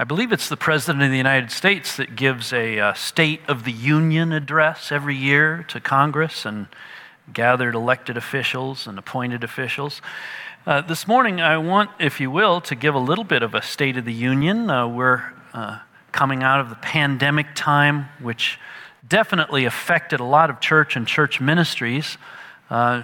I believe it's the President of the United States that gives a uh, State of the Union address every year to Congress and gathered elected officials and appointed officials. Uh, this morning, I want, if you will, to give a little bit of a State of the Union. Uh, we're uh, coming out of the pandemic time, which definitely affected a lot of church and church ministries. Uh,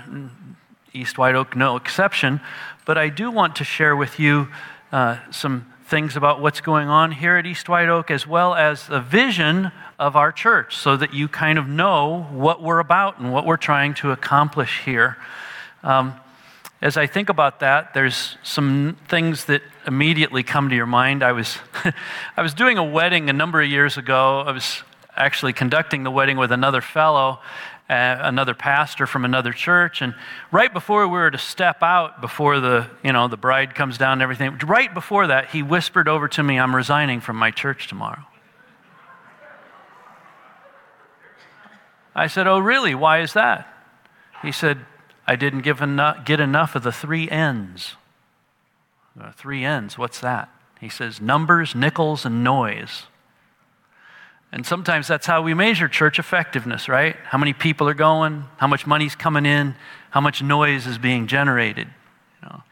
East White Oak, no exception. But I do want to share with you uh, some things about what's going on here at East White Oak, as well as the vision of our church, so that you kind of know what we're about and what we're trying to accomplish here. Um, as I think about that, there's some things that immediately come to your mind. I was, I was doing a wedding a number of years ago. I was actually conducting the wedding with another fellow, uh, another pastor from another church. And right before we were to step out, before the, you know, the bride comes down and everything, right before that, he whispered over to me, I'm resigning from my church tomorrow. I said, Oh, really? Why is that? He said, I didn't give enough, get enough of the three. Uh, three N's, what's that? He says, numbers, nickels, and noise. And sometimes that's how we measure church effectiveness, right? How many people are going, how much money's coming in, how much noise is being generated. You know?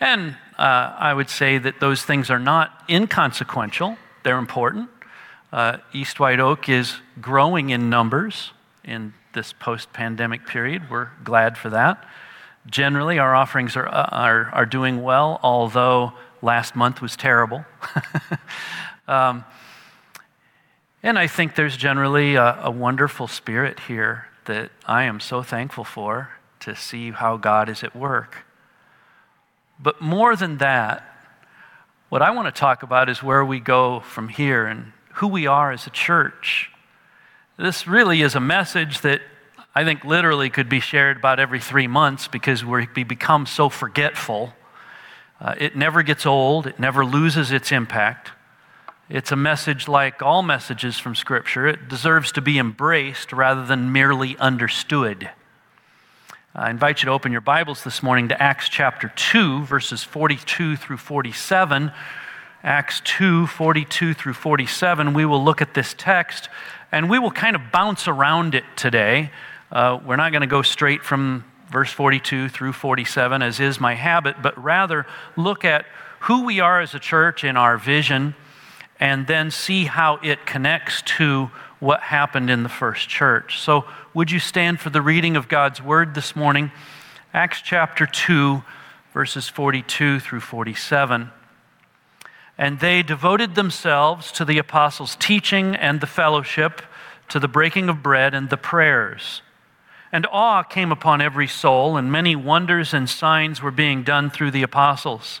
And uh, I would say that those things are not inconsequential, they're important. Uh, East White Oak is growing in numbers in this post pandemic period. We're glad for that. Generally, our offerings are, uh, are, are doing well, although last month was terrible. um, and I think there's generally a, a, wonderful spirit here that I am so thankful for to see how God is at work. But more than that, what I want to talk about is where we go from here and who we are as a church. This really is a message that I think literally could be shared about every three months because we become so forgetful. Uh, it never gets old, it never loses its impact. It's a message like all messages from Scripture. It deserves to be embraced rather than merely understood. I invite you to open your Bibles this morning to Acts chapter 2, verses 42 through 47. Acts 2, 42 through 47. We will look at this text and we will kind of bounce around it today. Uh, we're not going to go straight from verse 42 through 47, as is my habit, but rather look at who we are as a church in our vision and then see how it connects to what happened in the first church. So, would you stand for the reading of God's word this morning? Acts chapter 2, verses 42 through 47. And they devoted themselves to the apostles' teaching and the fellowship, to the breaking of bread and the prayers. And awe came upon every soul, and many wonders and signs were being done through the apostles.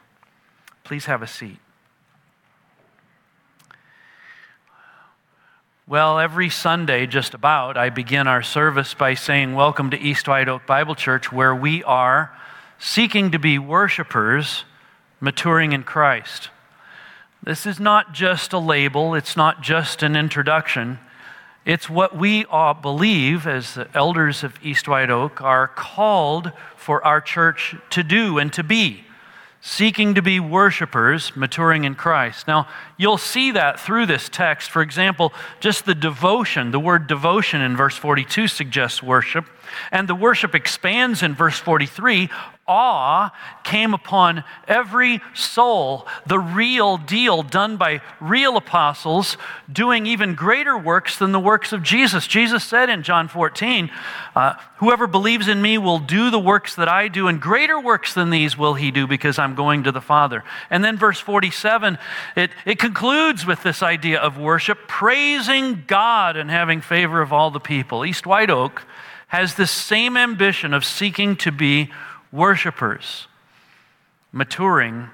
Please have a seat. Well, every Sunday, just about, I begin our service by saying, Welcome to East White Oak Bible Church, where we are seeking to be worshipers maturing in Christ. This is not just a label, it's not just an introduction. It's what we all believe as the elders of East White Oak are called for our church to do and to be seeking to be worshipers, maturing in Christ. Now, you'll see that through this text. For example, just the devotion, the word devotion in verse 42 suggests worship. And the worship expands in verse 43 awe came upon every soul, the real deal done by real apostles, doing even greater works than the works of Jesus. Jesus said in John 14, uh, Whoever believes in me will do the works that I do, and greater works than these will he do because I'm going to the Father. And then verse 47, it, it concludes with this idea of worship, praising God and having favor of all the people. East White Oak has the same ambition of seeking to be worshipers, maturing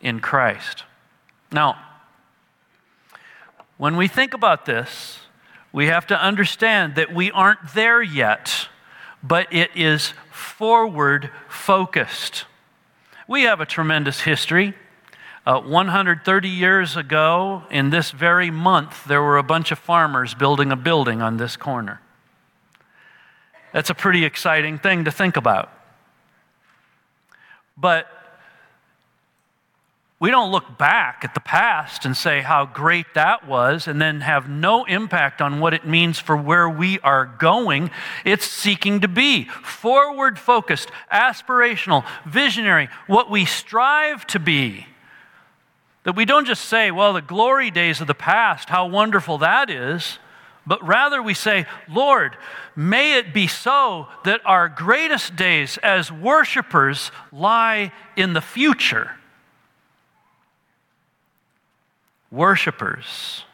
in Christ. Now, when we think about this, we have to understand that we aren't there yet, but it is forward focused. We have a tremendous history. Uh, 130 years ago, in this very month, there were a bunch of farmers building a building on this corner. That's a pretty exciting thing to think about. But we don't look back at the past and say how great that was and then have no impact on what it means for where we are going. It's seeking to be forward focused, aspirational, visionary, what we strive to be. That we don't just say, well, the glory days of the past, how wonderful that is, but rather we say, Lord, may it be so that our greatest days as worshipers lie in the future worshipers.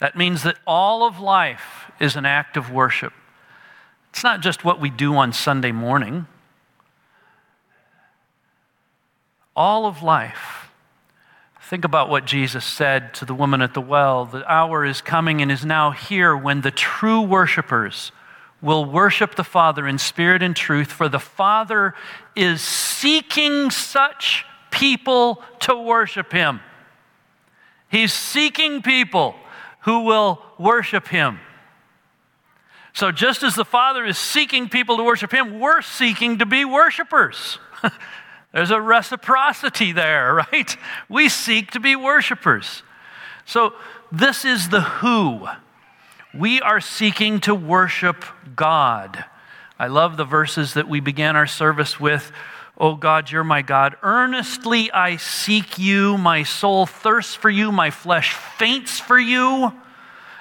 That means that all of life is an act of worship. It's not just what we do on Sunday morning. All of life. Think about what Jesus said to the woman at the well. The hour is coming and is now here when the true worshipers will worship the Father in spirit and truth, for the Father is seeking such people to worship Him. He's seeking people who will worship him. So, just as the Father is seeking people to worship him, we're seeking to be worshipers. There's a reciprocity there, right? We seek to be worshipers. So, this is the who. We are seeking to worship God. I love the verses that we began our service with O God, you're my God. Earnestly I seek you. My soul thirsts for you. My flesh faints for you.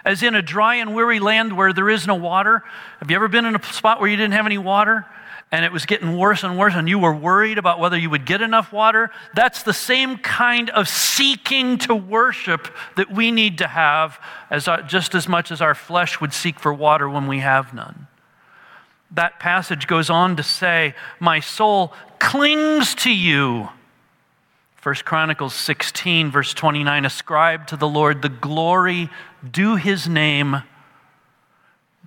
As in a dry and weary land where there is no water. Have you ever been in a spot where you didn't have any water? And it was getting worse and worse, and you were worried about whether you would get enough water, that's the same kind of seeking to worship that we need to have as our, just as much as our flesh would seek for water when we have none. That passage goes on to say, My soul clings to you. 1 Chronicles 16, verse 29 Ascribe to the Lord the glory due his name.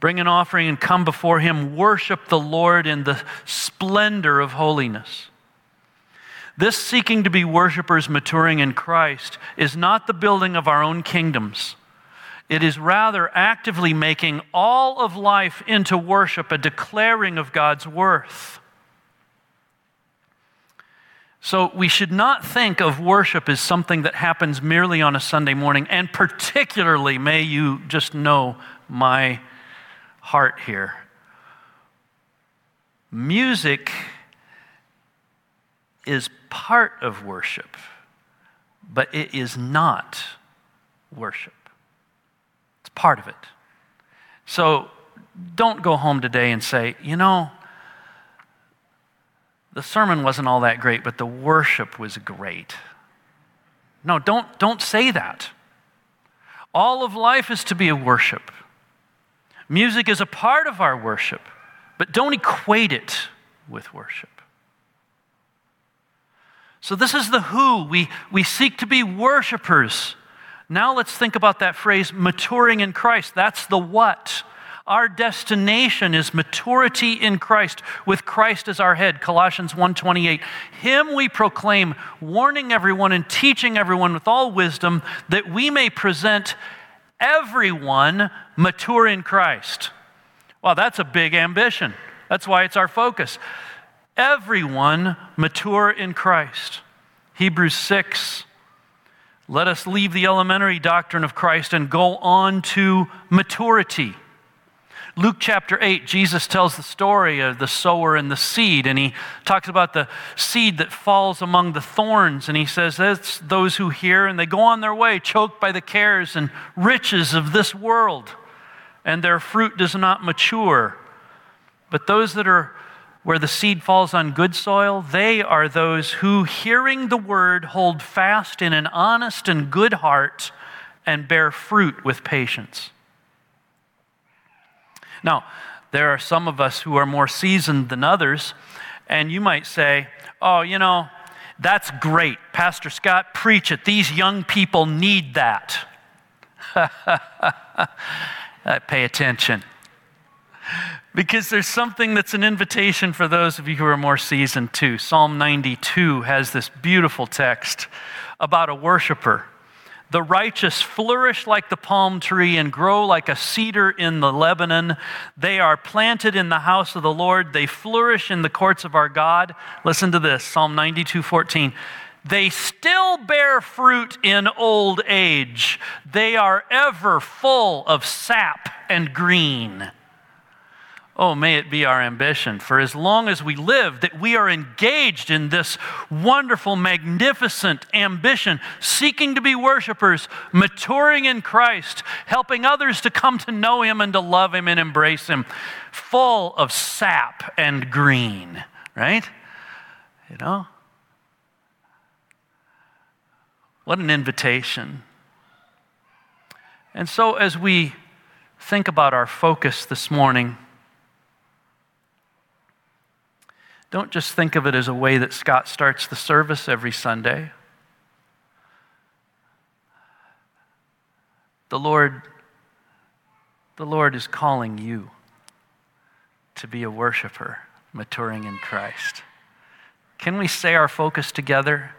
Bring an offering and come before him. Worship the Lord in the splendor of holiness. This seeking to be worshipers maturing in Christ is not the building of our own kingdoms. It is rather actively making all of life into worship, a declaring of God's worth. So we should not think of worship as something that happens merely on a Sunday morning, and particularly, may you just know my heart here. Music is part of worship, but it is not worship. It's part of it. So don't go home today and say, you know, the sermon wasn't all that great, but the worship was great. No, don't, don't say that. All of life is to be a worship. Music is a part of our worship, but don't equate it with worship. So, this is the who. We, we seek to be worshipers. Now, let's think about that phrase, maturing in Christ. That's the what. Our destination is maturity in Christ with Christ as our head. Colossians 1:28. Him we proclaim, warning everyone and teaching everyone with all wisdom that we may present everyone mature in Christ. Well, that's a big ambition. That's why it's our focus. Everyone mature in Christ. Hebrews 6 let us leave the elementary doctrine of Christ and go on to maturity. Luke chapter 8, Jesus tells the story of the sower and the seed, and he talks about the seed that falls among the thorns. And he says, That's those who hear and they go on their way, choked by the cares and riches of this world, and their fruit does not mature. But those that are where the seed falls on good soil, they are those who, hearing the word, hold fast in an honest and good heart and bear fruit with patience. Now, there are some of us who are more seasoned than others, and you might say, oh, you know, that's great. Pastor Scott, preach it. These young people need that. Uh, pay attention. Because there's something that's an invitation for those of you who are more seasoned too. Psalm 92 has this beautiful text about a worshiper. The righteous flourish like the palm tree and grow like a cedar in the Lebanon. They are planted in the house of the Lord. They flourish in the courts of our God. Listen to this Psalm 92 14. They still bear fruit in old age. They are ever full of sap and green. Oh, may it be our ambition for as long as we live that we are engaged in this wonderful, magnificent ambition, seeking to be worshipers, maturing in Christ, helping others to come to know Him and to love Him and embrace Him, full of sap and green, right? You know? What an invitation. And so, as we think about our focus this morning, Don't just think of it as a way that Scott starts the service every Sunday. The Lord, the Lord is calling you to be a worshiper, maturing in Christ. Can we say our focus together?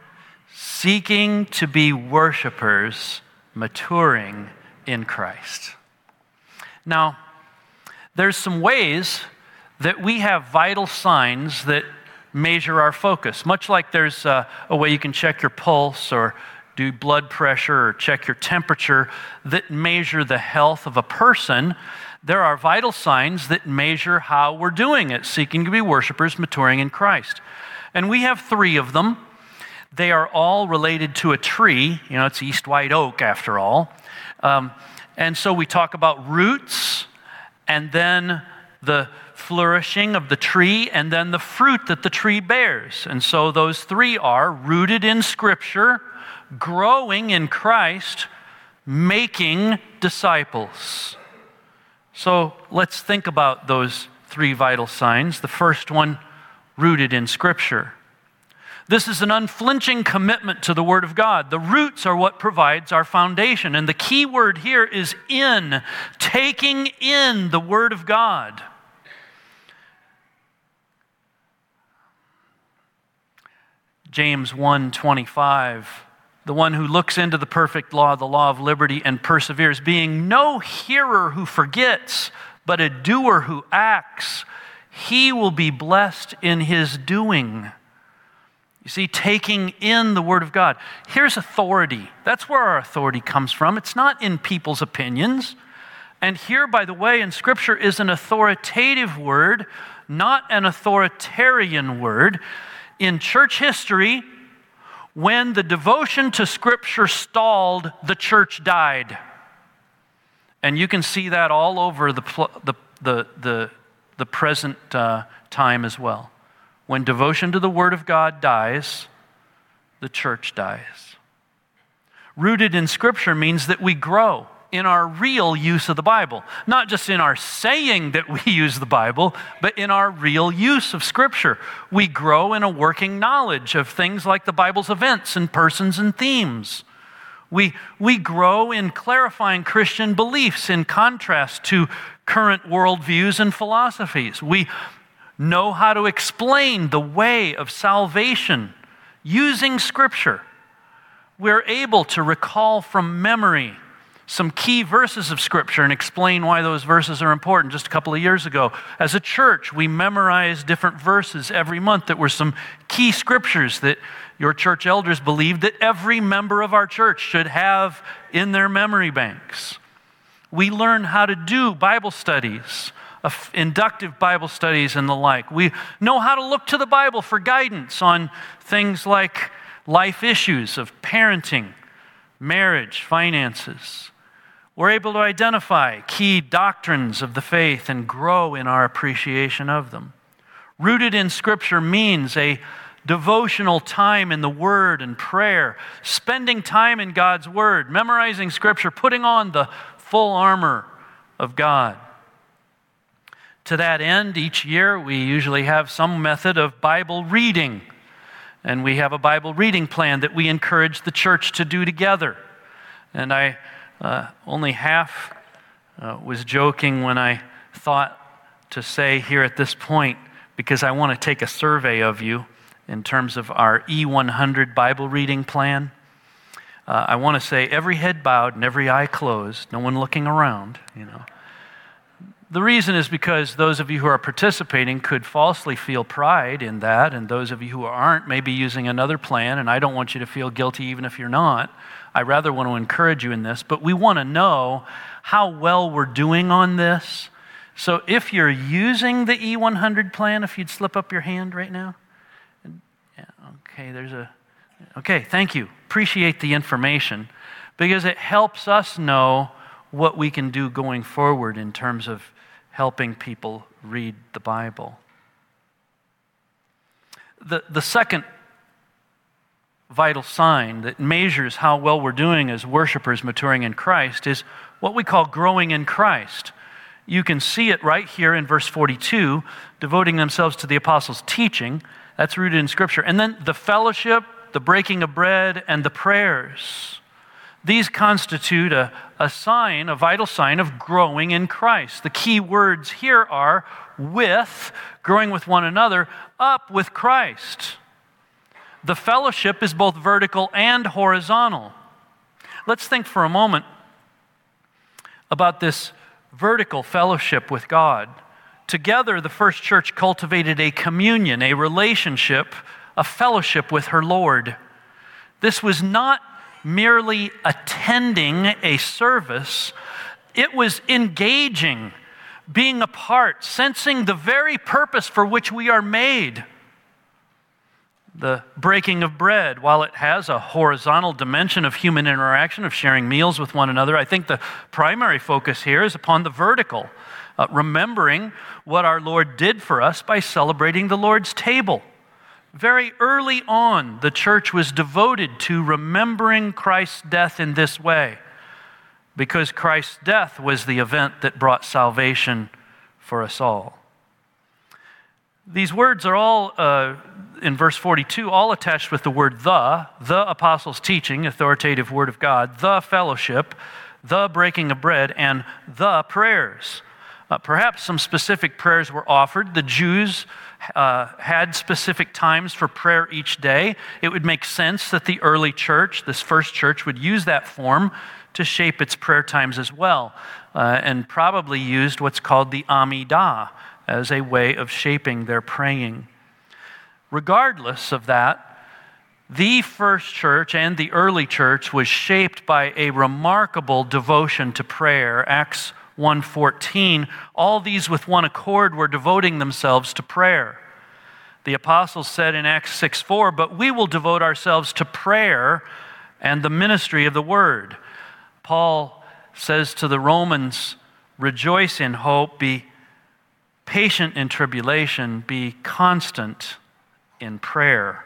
Seeking to be worshipers, maturing in Christ. Now, there's some ways that we have vital signs that measure our focus. Much like there's a, a, way you can check your pulse or do blood pressure or check your temperature that measure the health of a person, there are vital signs that measure how we're doing it, seeking to be worshipers, maturing in Christ. And we have three of them. They are all related to a tree. You know, it's East White Oak after all. Um, and so we talk about roots and then the flourishing of the tree and then the fruit that the tree bears. And so those three are rooted in Scripture, growing in Christ, making disciples. So let's think about those three vital signs. The first one, rooted in Scripture. This is an unflinching commitment to the Word of God. The roots are what provides our foundation. And the key word here is in, taking in the Word of God. James 1:25, the one who looks into the perfect law, the law of liberty and perseveres, being no hearer who forgets, but a doer who acts, he will be blessed in his doing. You see, taking in the Word of God. Here's authority. That's where our authority comes from. It's not in people's opinions. And here, by the way, in Scripture is an authoritative word, not an authoritarian word in church history, when the devotion to Scripture stalled, the church died. And you can see that all over the, the, the, the, the present uh, time as well. When devotion to the Word of God dies, the church dies. Rooted in Scripture means that we grow in our real use of the Bible. Not just in our saying that we use the Bible, but in our real use of Scripture. We grow in a working knowledge of things like the Bible's events and persons and themes. We, we grow in clarifying Christian beliefs in contrast to current worldviews and philosophies. We know how to explain the way of salvation using Scripture. We're able to recall from memory some key verses of Scripture and explain why those verses are important. Just a couple of years ago, as a church, we memorized different verses every month that were some key Scriptures that your church elders believed that every member of our church should have in their memory banks. We learn how to do Bible studies, uh, inductive Bible studies, and the like. We know how to look to the Bible for guidance on things like life issues of parenting, marriage, finances. We're able to identify key doctrines of the faith and grow in our appreciation of them. Rooted in Scripture means a devotional time in the Word and prayer, spending time in God's Word, memorizing Scripture, putting on the full armor of God. To that end, each year we usually have some method of Bible reading, and we have a Bible reading plan that we encourage the church to do together. And I uh, only half uh, was joking when I thought to say here at this point, because I want to take a survey of you in terms of our E100 Bible reading plan. Uh, I want to say every head bowed and every eye closed, no one looking around, you know. The reason is because those of you who are participating could falsely feel pride in that, and those of you who aren't may be using another plan, and I don't want you to feel guilty even if you're not. I rather want to encourage you in this, but we want to know how well we're doing on this. So if you're using the E100 plan, if you'd slip up your hand right now. Yeah, okay, there's a. Okay, thank you. Appreciate the information because it helps us know what we can do going forward in terms of helping people read the Bible. The, the second vital sign that measures how well we're doing as worshipers maturing in Christ is what we call growing in Christ. You can see it right here in verse 42, devoting themselves to the apostles' teaching. That's rooted in Scripture. And then the fellowship, the breaking of bread, and the prayers. These constitute a, a sign, a vital sign of growing in Christ. The key words here are with, growing with one another, up with Christ. The fellowship is both vertical and horizontal. Let's think for a moment about this vertical fellowship with God. Together, the first church cultivated a communion, a relationship, a fellowship with her Lord. This was not merely attending a service, it was engaging, being a part, sensing the very purpose for which we are made. The breaking of bread, while it has a horizontal dimension of human interaction, of sharing meals with one another, I think the primary focus here is upon the vertical, uh, remembering what our Lord did for us by celebrating the Lord's table. Very early on, the church was devoted to remembering Christ's death in this way because Christ's death was the event that brought salvation for us all. These words are all, uh, in verse 42, all attached with the word the, the apostles' teaching, authoritative word of God, the fellowship, the breaking of bread, and the prayers. Uh, perhaps some specific prayers were offered. The Jews uh, had specific times for prayer each day. It would make sense that the early church, this first church, would use that form to shape its prayer times as well, uh, and probably used what's called the Amidah as a way of shaping their praying. Regardless of that, the first church and the early church was shaped by a remarkable devotion to prayer. Acts 1:14, all these with one accord were devoting themselves to prayer. The apostles said in Acts 6:4, "But we will devote ourselves to prayer and the ministry of the word." Paul says to the Romans, "Rejoice in hope, be patient in tribulation, be constant in prayer."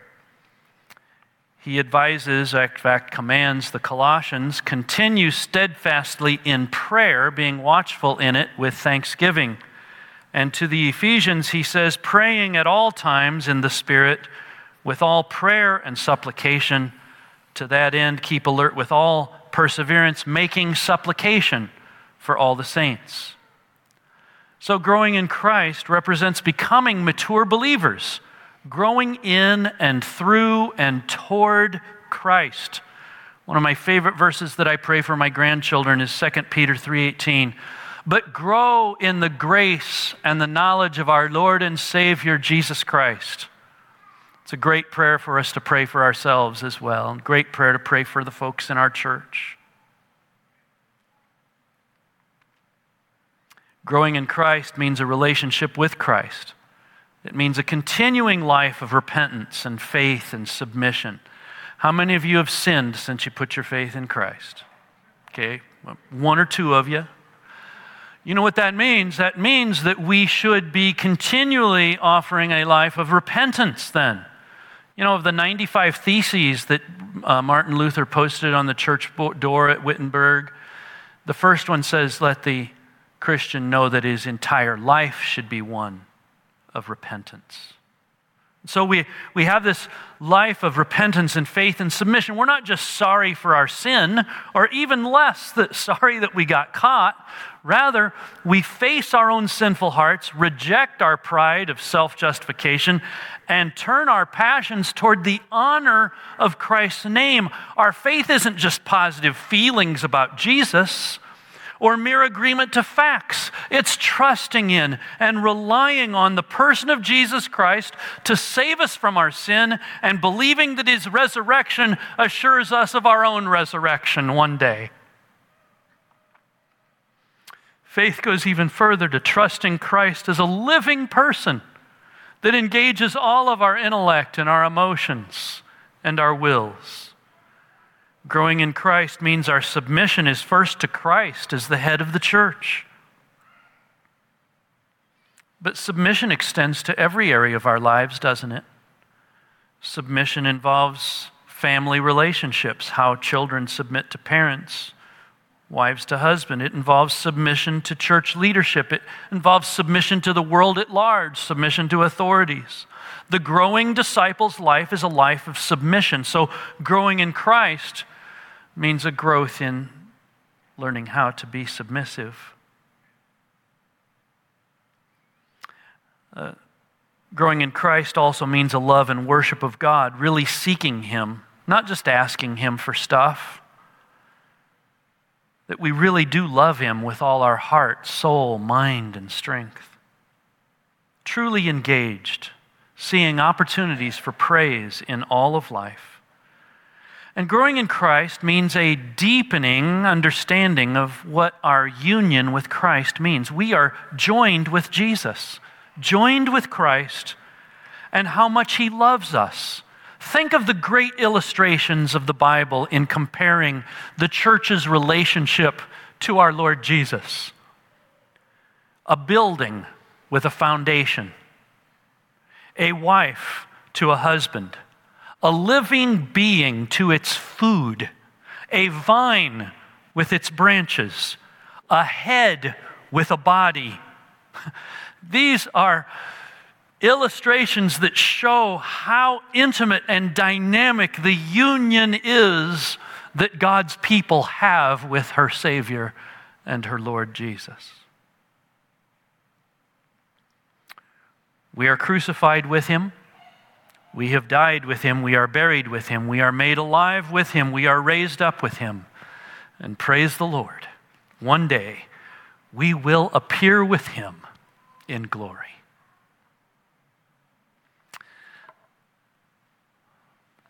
he advises, in fact, commands the Colossians continue steadfastly in prayer, being watchful in it with thanksgiving. And to the Ephesians, he says, praying at all times in the Spirit with all prayer and supplication. To that end, keep alert with all perseverance, making supplication for all the saints. So, growing in Christ represents becoming mature believers growing in and through and toward Christ. One of my favorite verses that I pray for my grandchildren is 2 Peter 3:18. But grow in the grace and the knowledge of our Lord and Savior Jesus Christ. It's a great prayer for us to pray for ourselves as well, and great prayer to pray for the folks in our church. Growing in Christ means a relationship with Christ. It means a continuing life of repentance and faith and submission. How many of you have sinned since you put your faith in Christ? Okay, one or two of you. You know what that means? That means that we should be continually offering a life of repentance then. You know, of the 95 theses that uh, Martin Luther posted on the church door at Wittenberg, the first one says, Let the Christian know that his entire life should be one of repentance. So we, we have this life of repentance and faith and submission. We're not just sorry for our sin, or even less that sorry that we got caught. Rather, we face our own sinful hearts, reject our pride of self justification, and turn our passions toward the honor of Christ's name. Our faith isn't just positive feelings about Jesus or mere agreement to facts. It's trusting in and relying on the person of Jesus Christ to save us from our sin and believing that his resurrection assures us of our own resurrection one day. Faith goes even further to trusting Christ as a living person that engages all of our intellect and our emotions and our wills. Growing in Christ means our submission is first to Christ as the head of the church. But submission extends to every area of our lives, doesn't it? Submission involves family relationships, how children submit to parents, wives to husband. It involves submission to church leadership. It involves submission to the world at large, submission to authorities. The growing disciple's life is a life of submission. So, growing in Christ means a growth in learning how to be submissive. Uh, growing in Christ also means a love and worship of God, really seeking Him, not just asking Him for stuff. That we really do love Him with all our heart, soul, mind, and strength. Truly engaged, seeing opportunities for praise in all of life. And growing in Christ means a deepening understanding of what our union with Christ means. We are joined with Jesus, joined with Christ, and how much He loves us. Think of the great illustrations of the Bible in comparing the church's relationship to our Lord Jesus. A building with a foundation, a wife to a husband a living being to its food, a vine with its branches, a head with a body. These are illustrations that show how intimate and dynamic the union is that God's people have with her Savior and her Lord Jesus. We are crucified with him. We have died with him. We are buried with him. We are made alive with him. We are raised up with him. And praise the Lord, one day we will appear with him in glory.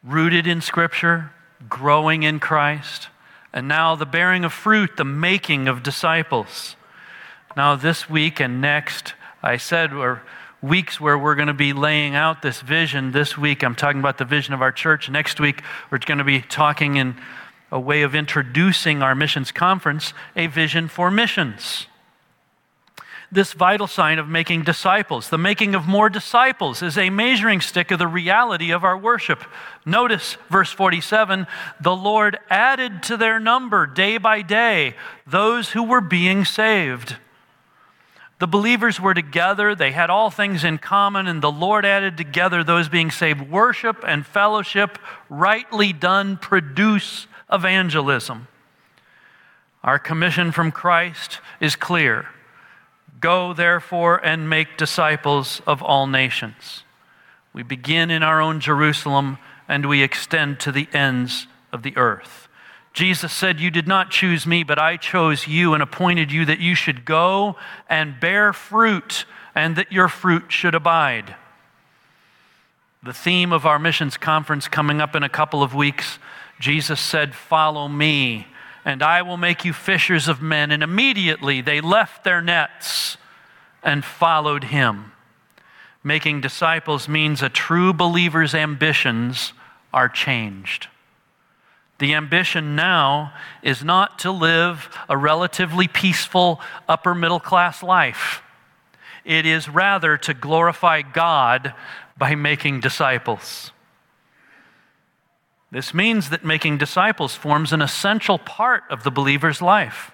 Rooted in Scripture, growing in Christ, and now the bearing of fruit, the making of disciples. Now, this week and next, I said we're weeks where we're going to be laying out this vision. This week, I'm talking about the vision of our church. Next week, we're going to be talking in a way of introducing our missions conference, a vision for missions. This vital sign of making disciples, the making of more disciples, is a measuring stick of the reality of our worship. Notice verse 47 the Lord added to their number day by day those who were being saved. The believers were together, they had all things in common, and the Lord added together those being saved. Worship and fellowship, rightly done, produce evangelism. Our commission from Christ is clear Go, therefore, and make disciples of all nations. We begin in our own Jerusalem and we extend to the ends of the earth. Jesus said, You did not choose me, but I chose you and appointed you that you should go and bear fruit and that your fruit should abide. The theme of our missions conference coming up in a couple of weeks, Jesus said, Follow me, and I will make you fishers of men. And immediately they left their nets and followed him. Making disciples means a true believer's ambitions are changed. The ambition now is not to live a relatively peaceful upper middle class life. It is rather to glorify God by making disciples. This means that making disciples forms an essential part of the believer's life.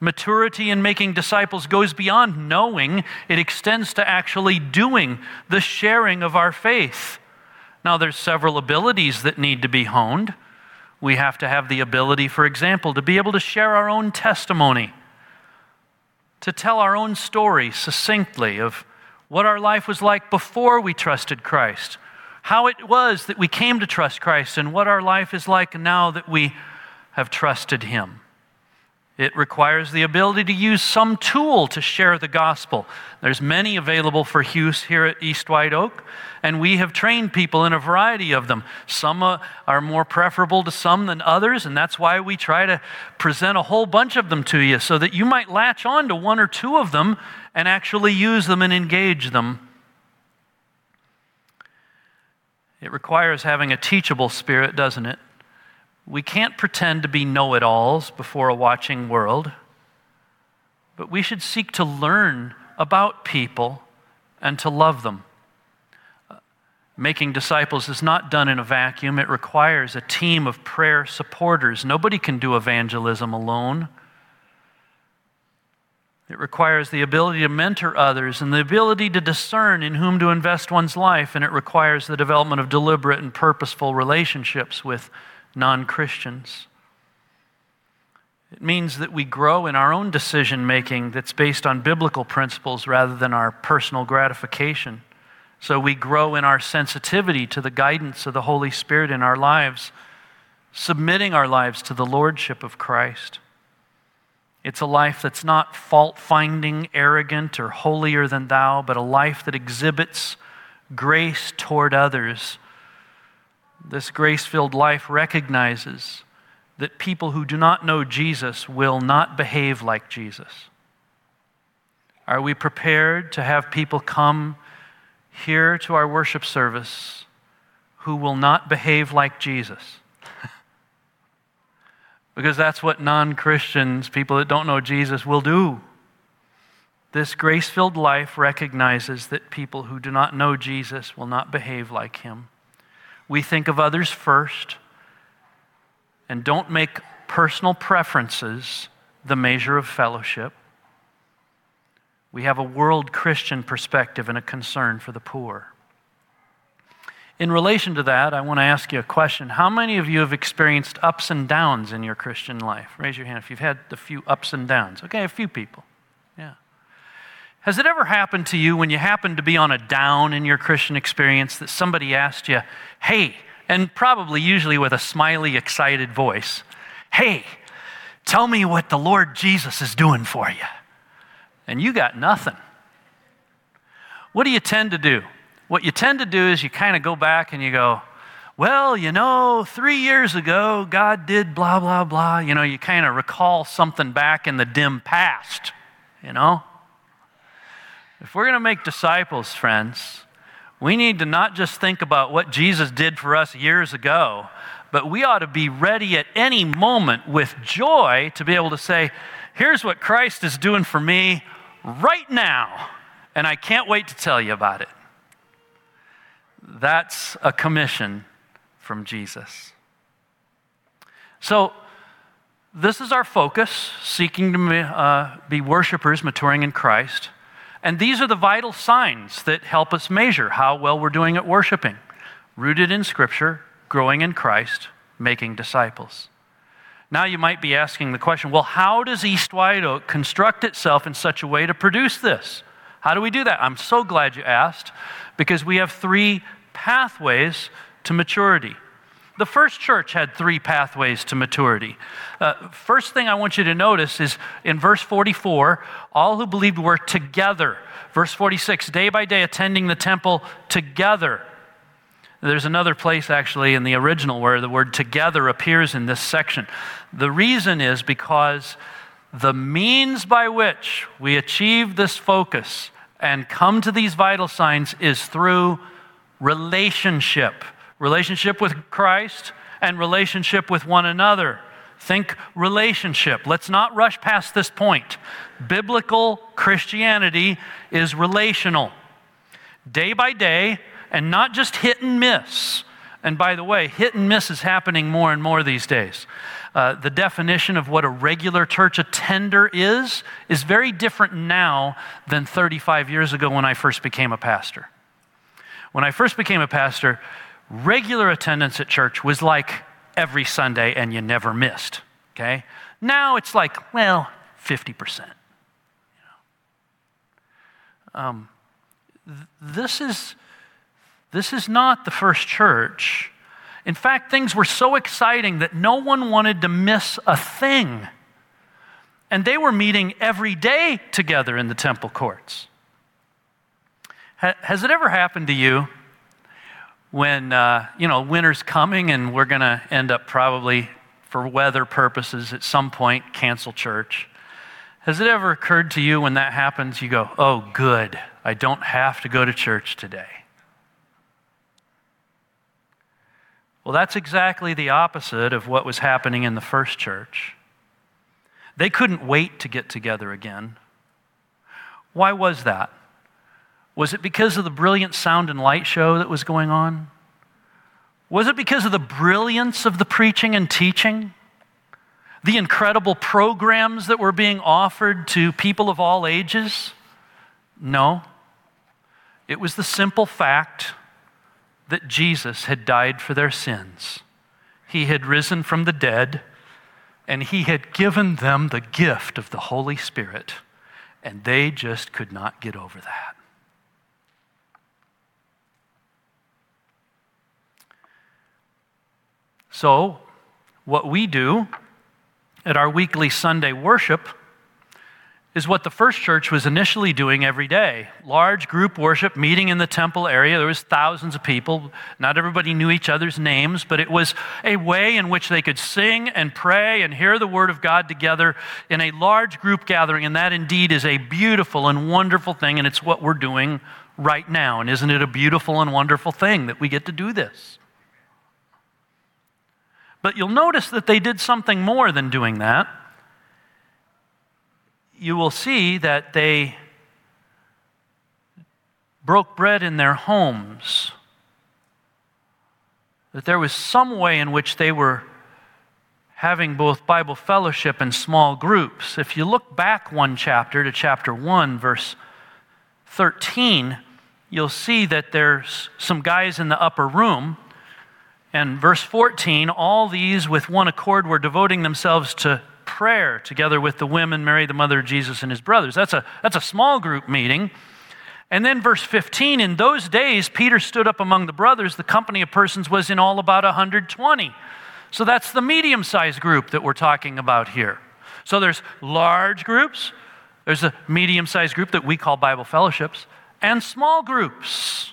Maturity in making disciples goes beyond knowing, it extends to actually doing, the sharing of our faith. Now, there's several abilities that need to be honed. We have to have the ability, for example, to be able to share our own testimony, to tell our own story succinctly of what our life was like before we trusted Christ, how it was that we came to trust Christ, and what our life is like now that we have trusted Him. It requires the ability to use some tool to share the gospel. There's many available for use here at East White Oak, and we have trained people in a variety of them. Some uh, are more preferable to some than others, and that's why we try to present a whole bunch of them to you so that you might latch on to one or two of them and actually use them and engage them. It requires having a teachable spirit, doesn't it? We can't pretend to be know it alls before a watching world, but we should seek to learn about people and to love them. Uh, making disciples is not done in a vacuum. It requires a team of prayer supporters. Nobody can do evangelism alone. It requires the ability to mentor others and the ability to discern in whom to invest one's life, and it requires the development of deliberate and purposeful relationships with non Christians. It means that we grow in our own decision making that's based on biblical principles rather than our personal gratification. So we grow in our sensitivity to the guidance of the Holy Spirit in our lives, submitting our lives to the Lordship of Christ. It's a life that's not fault finding, arrogant, or holier than thou, but a life that exhibits grace toward others this grace filled life recognizes that people who do not know Jesus will not behave like Jesus. Are we prepared to have people come here to our worship service who will not behave like Jesus? because that's what non Christians, people that don't know Jesus, will do. This grace filled life recognizes that people who do not know Jesus will not behave like him we think of others first and don't make personal preferences the measure of fellowship. We have a world Christian perspective and a concern for the poor. In relation to that, I want to ask you a question. How many of you have experienced ups and downs in your Christian life? Raise your hand if you've had a few ups and downs. Okay, a few people. Yeah. Has it ever happened to you when you happened to be on a down in your Christian experience that somebody asked you, hey, and probably usually with a smiley, excited voice, hey, tell me what the Lord Jesus is doing for you? And you got nothing. What do you tend to do? What you tend to do is you kind of go back and you go, well, you know, three years ago, God did blah, blah, blah. You know, you kind of recall something back in the dim past, you know? If we're going to make disciples, friends, we need to not just think about what Jesus did for us years ago, but we ought to be ready at any moment with joy to be able to say, here's what Christ is doing for me right now, and I can't wait to tell you about it. That's a commission from Jesus. So, this is our focus, seeking to uh, be worshipers maturing in Christ. And these are the vital signs that help us measure how well we're doing at worshiping rooted in Scripture, growing in Christ, making disciples. Now you might be asking the question well, how does East White Oak construct itself in such a way to produce this? How do we do that? I'm so glad you asked because we have three pathways to maturity. The first church had three pathways to maturity. Uh, first thing I want you to notice is in verse 44, all who believed were together. Verse 46, day by day attending the temple together. There's another place actually in the original where the word together appears in this section. The reason is because the means by which we achieve this focus and come to these vital signs is through relationship relationship with Christ and relationship with one another. Think relationship. Let's not rush past this point. Biblical Christianity is relational. Day by day, and not just hit and miss. And by the way, hit and miss is happening more and more these days. Uh, the definition of what a regular church attender is is very different now than 35 years ago when I first became a pastor. When I first became a pastor, regular attendance at church was like every Sunday and you never missed. Okay? Now it's like, well, 50%. Um, th- this, is, this is not the first church. In fact, things were so exciting that no one wanted to miss a thing. And they were meeting every day together in the temple courts. Ha- has it ever happened to you when, uh, you know, winter's coming and we're going to end up probably, for weather purposes, at some point, cancel church? Has it ever occurred to you when that happens, you go, oh, good, I don't have to go to church today? Well, that's exactly the opposite of what was happening in the first church. They couldn't wait to get together again. Why was that? Was it because of the brilliant sound and light show that was going on? Was it because of the brilliance of the preaching and teaching? the incredible programs that were being offered to people of all ages? No. It was the simple fact that Jesus had died for their sins. He had risen from the dead, and He had given them the gift of the Holy Spirit, and they just could not get over that. So, what we do at our weekly Sunday worship is what the first church was initially doing every day. Large group worship meeting in the temple area. There was thousands of people. Not everybody knew each other's names but it was a way in which they could sing and pray and hear the word of god together in a large group gathering. And that indeed is a beautiful and wonderful thing and it's what we're doing right now. And isn't it a beautiful and wonderful thing that we get to do this but you'll notice that they did something more than doing that. You will see that they broke bread in their homes, that there was some way in which they were having both Bible fellowship and small groups. If you look back one chapter to chapter 1, verse 13, you'll see that there's some guys in the upper room and verse 14, all these with one accord were devoting themselves to prayer together with the women, Mary, the mother of Jesus, and his brothers. That's a, that's a small group meeting. And then verse 15, in those days, Peter stood up among the brothers. The company of persons was in all about 120. So that's the medium sized group that we're talking about here. So there's large groups, there's a medium sized group that we call Bible fellowships, and small groups.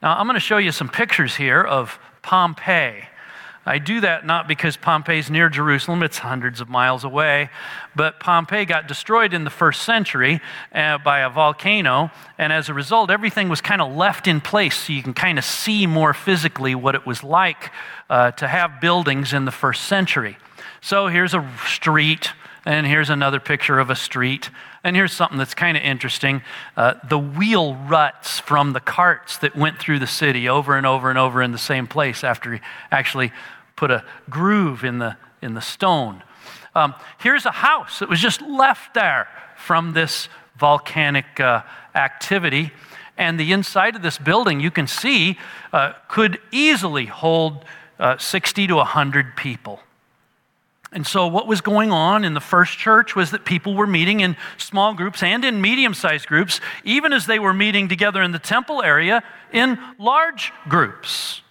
Now, I'm going to show you some pictures here of Pompeii. I do that not because Pompeii is near Jerusalem, it's hundreds of miles away, but Pompeii got destroyed in the first century uh, by a volcano, and as a result, everything was kind of left in place so you can kind of see more physically what it was like uh, to have buildings in the first century. So here's a street and here's another picture of a street. And here's something that's kind of interesting uh, the wheel ruts from the carts that went through the city over and over and over in the same place after he actually put a groove in the, in the stone. Um, here's a house that was just left there from this volcanic uh, activity. And the inside of this building, you can see, uh, could easily hold uh, 60 to 100 people. And so, what was going on in the first church was that people were meeting in small groups and in medium sized groups, even as they were meeting together in the temple area in large groups.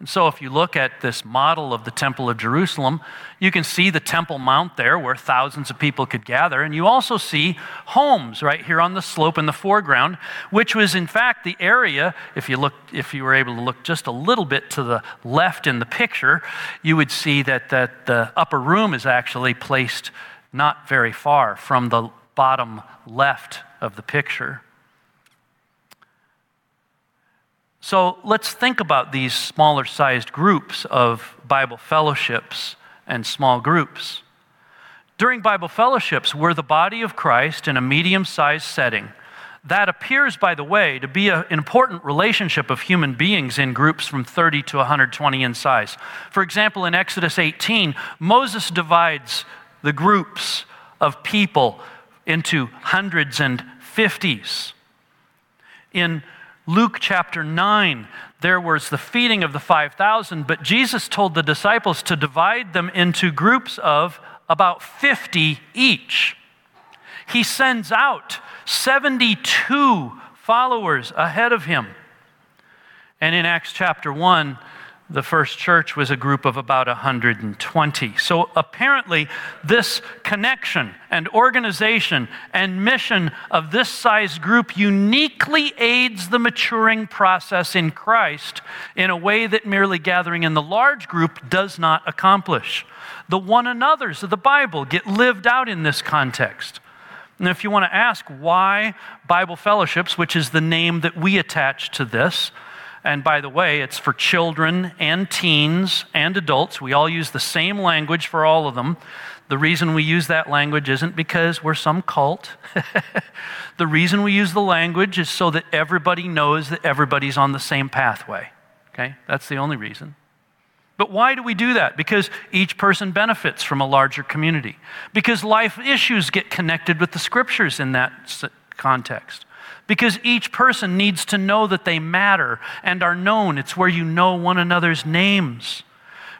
And so, if you look at this model of the Temple of Jerusalem, you can see the Temple Mount there where thousands of people could gather. And you also see homes right here on the slope in the foreground, which was in fact the area, if you, look, if you were able to look just a little bit to the left in the picture, you would see that, that the upper room is actually placed not very far from the bottom left of the picture. So let's think about these smaller sized groups of Bible fellowships and small groups. During Bible fellowships, we're the body of Christ in a medium sized setting. That appears, by the way, to be an important relationship of human beings in groups from 30 to 120 in size. For example, in Exodus 18, Moses divides the groups of people into hundreds and fifties. In Luke chapter 9, there was the feeding of the 5,000, but Jesus told the disciples to divide them into groups of about 50 each. He sends out 72 followers ahead of him. And in Acts chapter 1, the first church was a group of about 120. So apparently, this connection and organization and mission of this size group uniquely aids the maturing process in Christ in a way that merely gathering in the large group does not accomplish. The one another's of the Bible get lived out in this context. And if you want to ask why Bible fellowships, which is the name that we attach to this, and by the way, it's for children and teens and adults. We all use the same language for all of them. The reason we use that language isn't because we're some cult. the reason we use the language is so that everybody knows that everybody's on the same pathway. Okay? That's the only reason. But why do we do that? Because each person benefits from a larger community. Because life issues get connected with the scriptures in that context. Because each person needs to know that they matter and are known. It's where you know one another's names.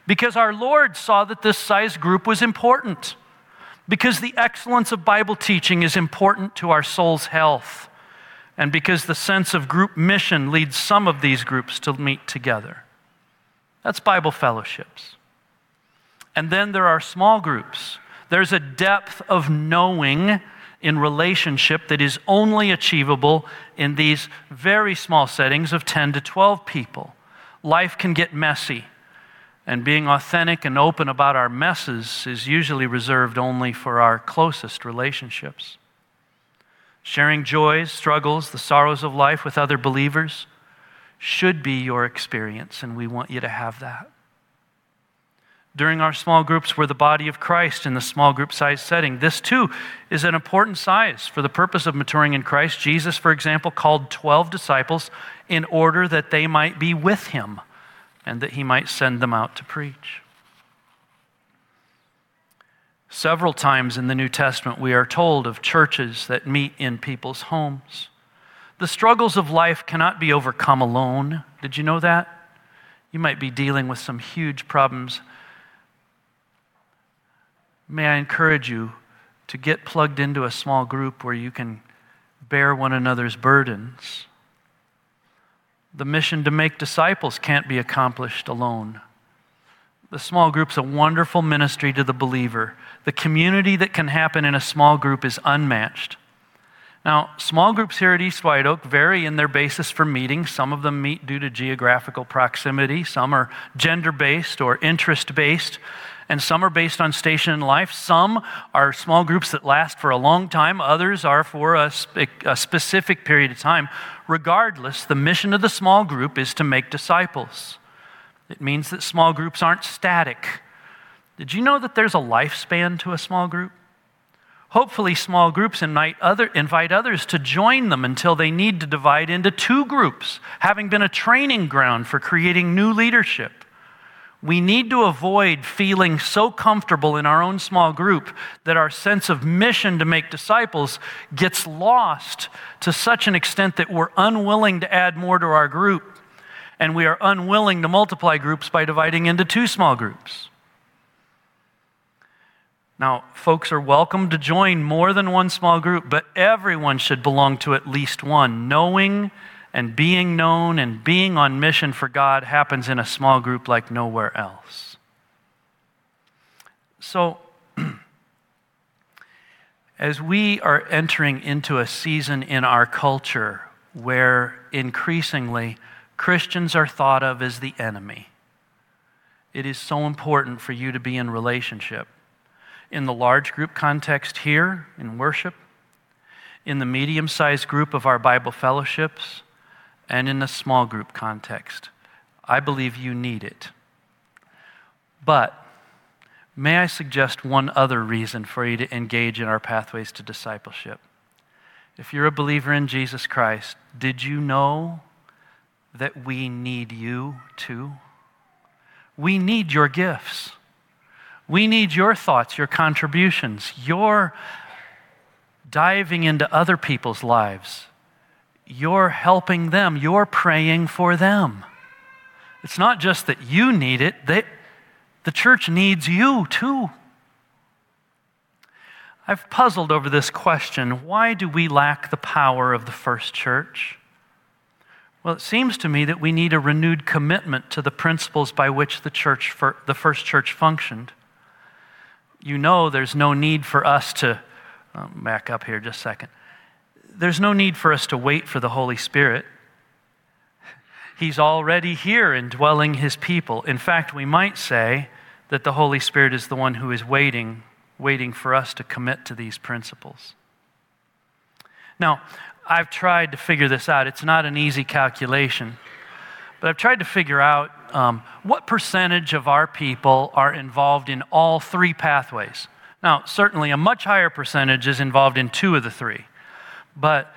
Because our Lord saw that this size group was important. Because the excellence of Bible teaching is important to our soul's health. And because the sense of group mission leads some of these groups to meet together. That's Bible fellowships. And then there are small groups. There's a depth of knowing in relationship that is only achievable in these very small settings of 10 to 12 people. Life can get messy, and being authentic and open about our messes is usually reserved only for our closest relationships. Sharing joys, struggles, the sorrows of life with other believers should be your experience, and we want you to have that. During our small groups, we're the body of Christ in the small group size setting. This, too, is an important size for the purpose of maturing in Christ. Jesus, for example, called 12 disciples in order that they might be with him and that he might send them out to preach. Several times in the New Testament, we are told of churches that meet in people's homes. The struggles of life cannot be overcome alone. Did you know that? You might be dealing with some huge problems. May I encourage you to get plugged into a small group where you can bear one another's burdens. The mission to make disciples can't be accomplished alone. The small group's a wonderful ministry to the believer. The community that can happen in a small group is unmatched. Now, small groups here at East White Oak vary in their basis for meeting. Some of them meet due to geographical proximity, some are gender based or interest based, and some are based on station in life. Some are small groups that last for a long time, others are for a, spe- a specific period of time. Regardless, the mission of the small group is to make disciples. It means that small groups aren't static. Did you know that there's a lifespan to a small group? Hopefully, small groups invite, other, invite others to join them until they need to divide into two groups, having been a training ground for creating new leadership. We need to avoid feeling so comfortable in our own small group that our sense of mission to make disciples gets lost to such an extent that we're unwilling to add more to our group and we are unwilling to multiply groups by dividing into two small groups. Now, folks are welcome to join more than one small group, but everyone should belong to at least one. Knowing and being known and being on mission for God happens in a small group like nowhere else. So, as we are entering into a season in our culture where increasingly Christians are thought of as the enemy, it is so important for you to be in relationship in the large group context here in worship, in the medium sized group of our Bible fellowships, and in the small group context. I believe you need it. But may I suggest one other reason for you to engage in our pathways to discipleship? If you're a believer in Jesus Christ, did you know that we need you too? We need your gifts. We need your thoughts, your contributions, your diving into other people's lives. You're helping them, you're praying for them. It's not just that you need it, they, the church needs you too. I've puzzled over this question why do we lack the power of the first church? Well, it seems to me that we need a renewed commitment to the principles by which the church, the first church functioned. You know, there's no need for us to, um, back up here just a second. There's no need for us to wait for the Holy Spirit. He's already here indwelling his people. In fact, we might say that the Holy Spirit is the one who is waiting, waiting for us to commit to these principles. Now, I've tried to figure this out. It's not an easy calculation, but I've tried to figure out um, what percentage of our people are involved in all three pathways. Now, certainly a much higher percentage is involved in two of the three, but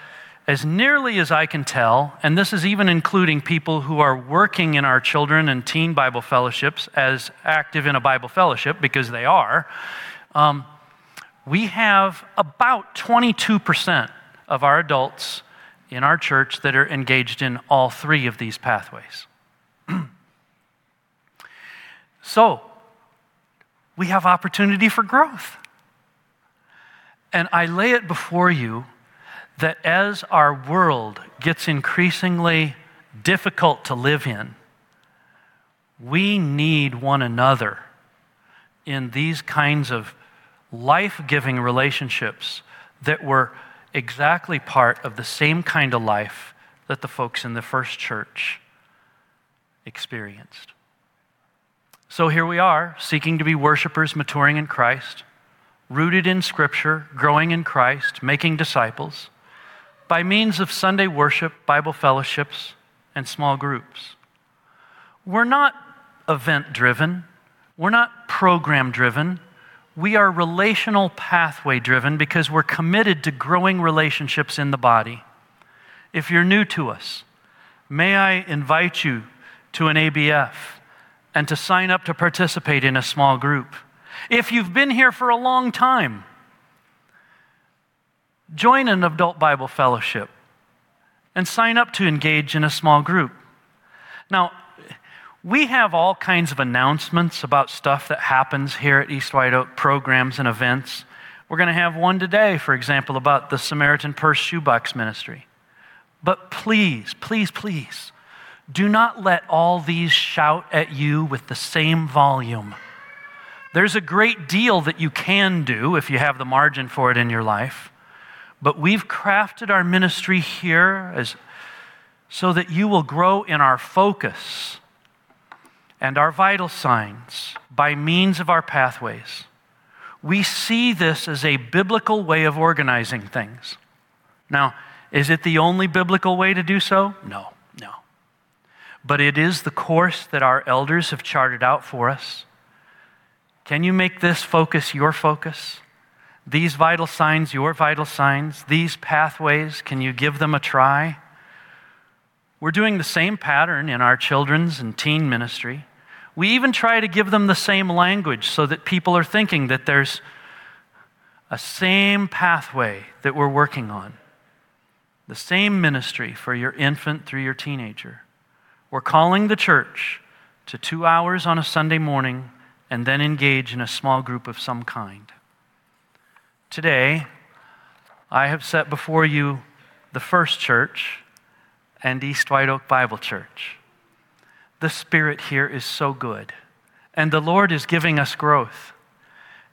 as nearly as I can tell, and this is even including people who are working in our children and teen Bible fellowships as active in a Bible fellowship, because they are, um, we have about 22% of our adults in our church that are engaged in all three of these pathways. so, we have opportunity for growth. And I lay it before you that as our world gets increasingly difficult to live in, we need one another in these kinds of life giving relationships that were exactly part of the same kind of life that the folks in the first church experienced. So here we are, seeking to be worshipers, maturing in Christ, rooted in Scripture, growing in Christ, making disciples by means of Sunday worship, Bible fellowships, and small groups. We're not event driven, we're not program driven. We are relational pathway driven because we're committed to growing relationships in the body. If you're new to us, may I invite you to an ABF and to sign up to participate in a small group. If you've been here for a long time, join an adult Bible fellowship and sign up to engage in a small group. Now, we have all kinds of announcements about stuff that happens here at East White Oak, programs and events. We're going to have one today, for example, about the Samaritan Purse Shoebox Ministry. But please, please, please, do not let all these shout at you with the same volume. There's a great deal that you can do if you have the margin for it in your life. But we've crafted our ministry here as, so that you will grow in our focus and our vital signs by means of our pathways. We see this as a biblical way of organizing things. Now, is it the only biblical way to do so? No, no. But it is the course that our elders have charted out for us. Can you make this focus your focus? These vital signs, your vital signs, these pathways, can you give them a try? We're doing the same pattern in our children's and teen ministry. We even try to give them the same language so that people are thinking that there's a same pathway that we're working on, the same ministry for your infant through your teenager. We're calling the church to two hours on a Sunday morning and then engage in a small group of some kind. Today, I have set before you the First Church and East White Oak Bible Church the Spirit here is so good. And the Lord is giving us growth.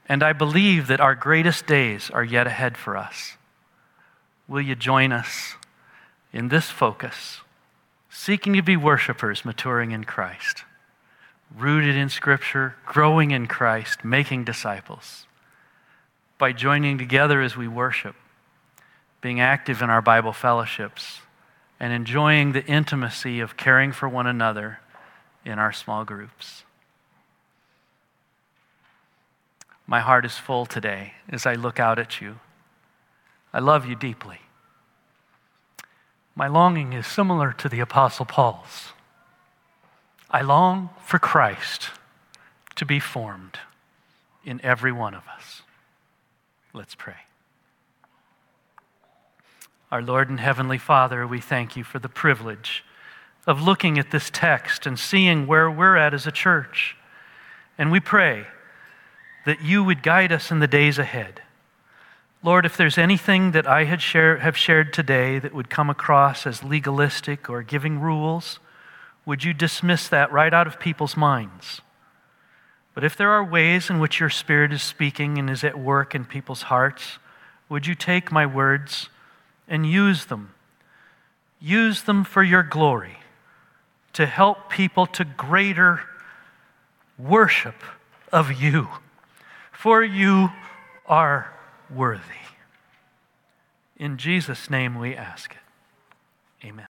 And I believe that our greatest days are yet ahead for us. Will you join us in this focus, seeking to be worshipers, maturing in Christ, rooted in Scripture, growing in Christ, making disciples, by joining together as we worship, being active in our Bible fellowships, and enjoying the intimacy of caring for one another in our small groups. My heart is full today as I look out at you. I love you deeply. My longing is similar to the Apostle Paul's. I long for Christ to be formed in every one of us. Let's pray. Our Lord and Heavenly Father, we thank you for the privilege of looking at this text and seeing where we're at as a church. And we pray that you would guide us in the days ahead. Lord, if there's anything that I had share, have shared today that would come across as legalistic or giving rules, would you dismiss that right out of people's minds? But if there are ways in which your Spirit is speaking and is at work in people's hearts, would you take my words and use them? Use them for your glory to help people to greater worship of you, for you are worthy. In Jesus' name we ask it. Amen.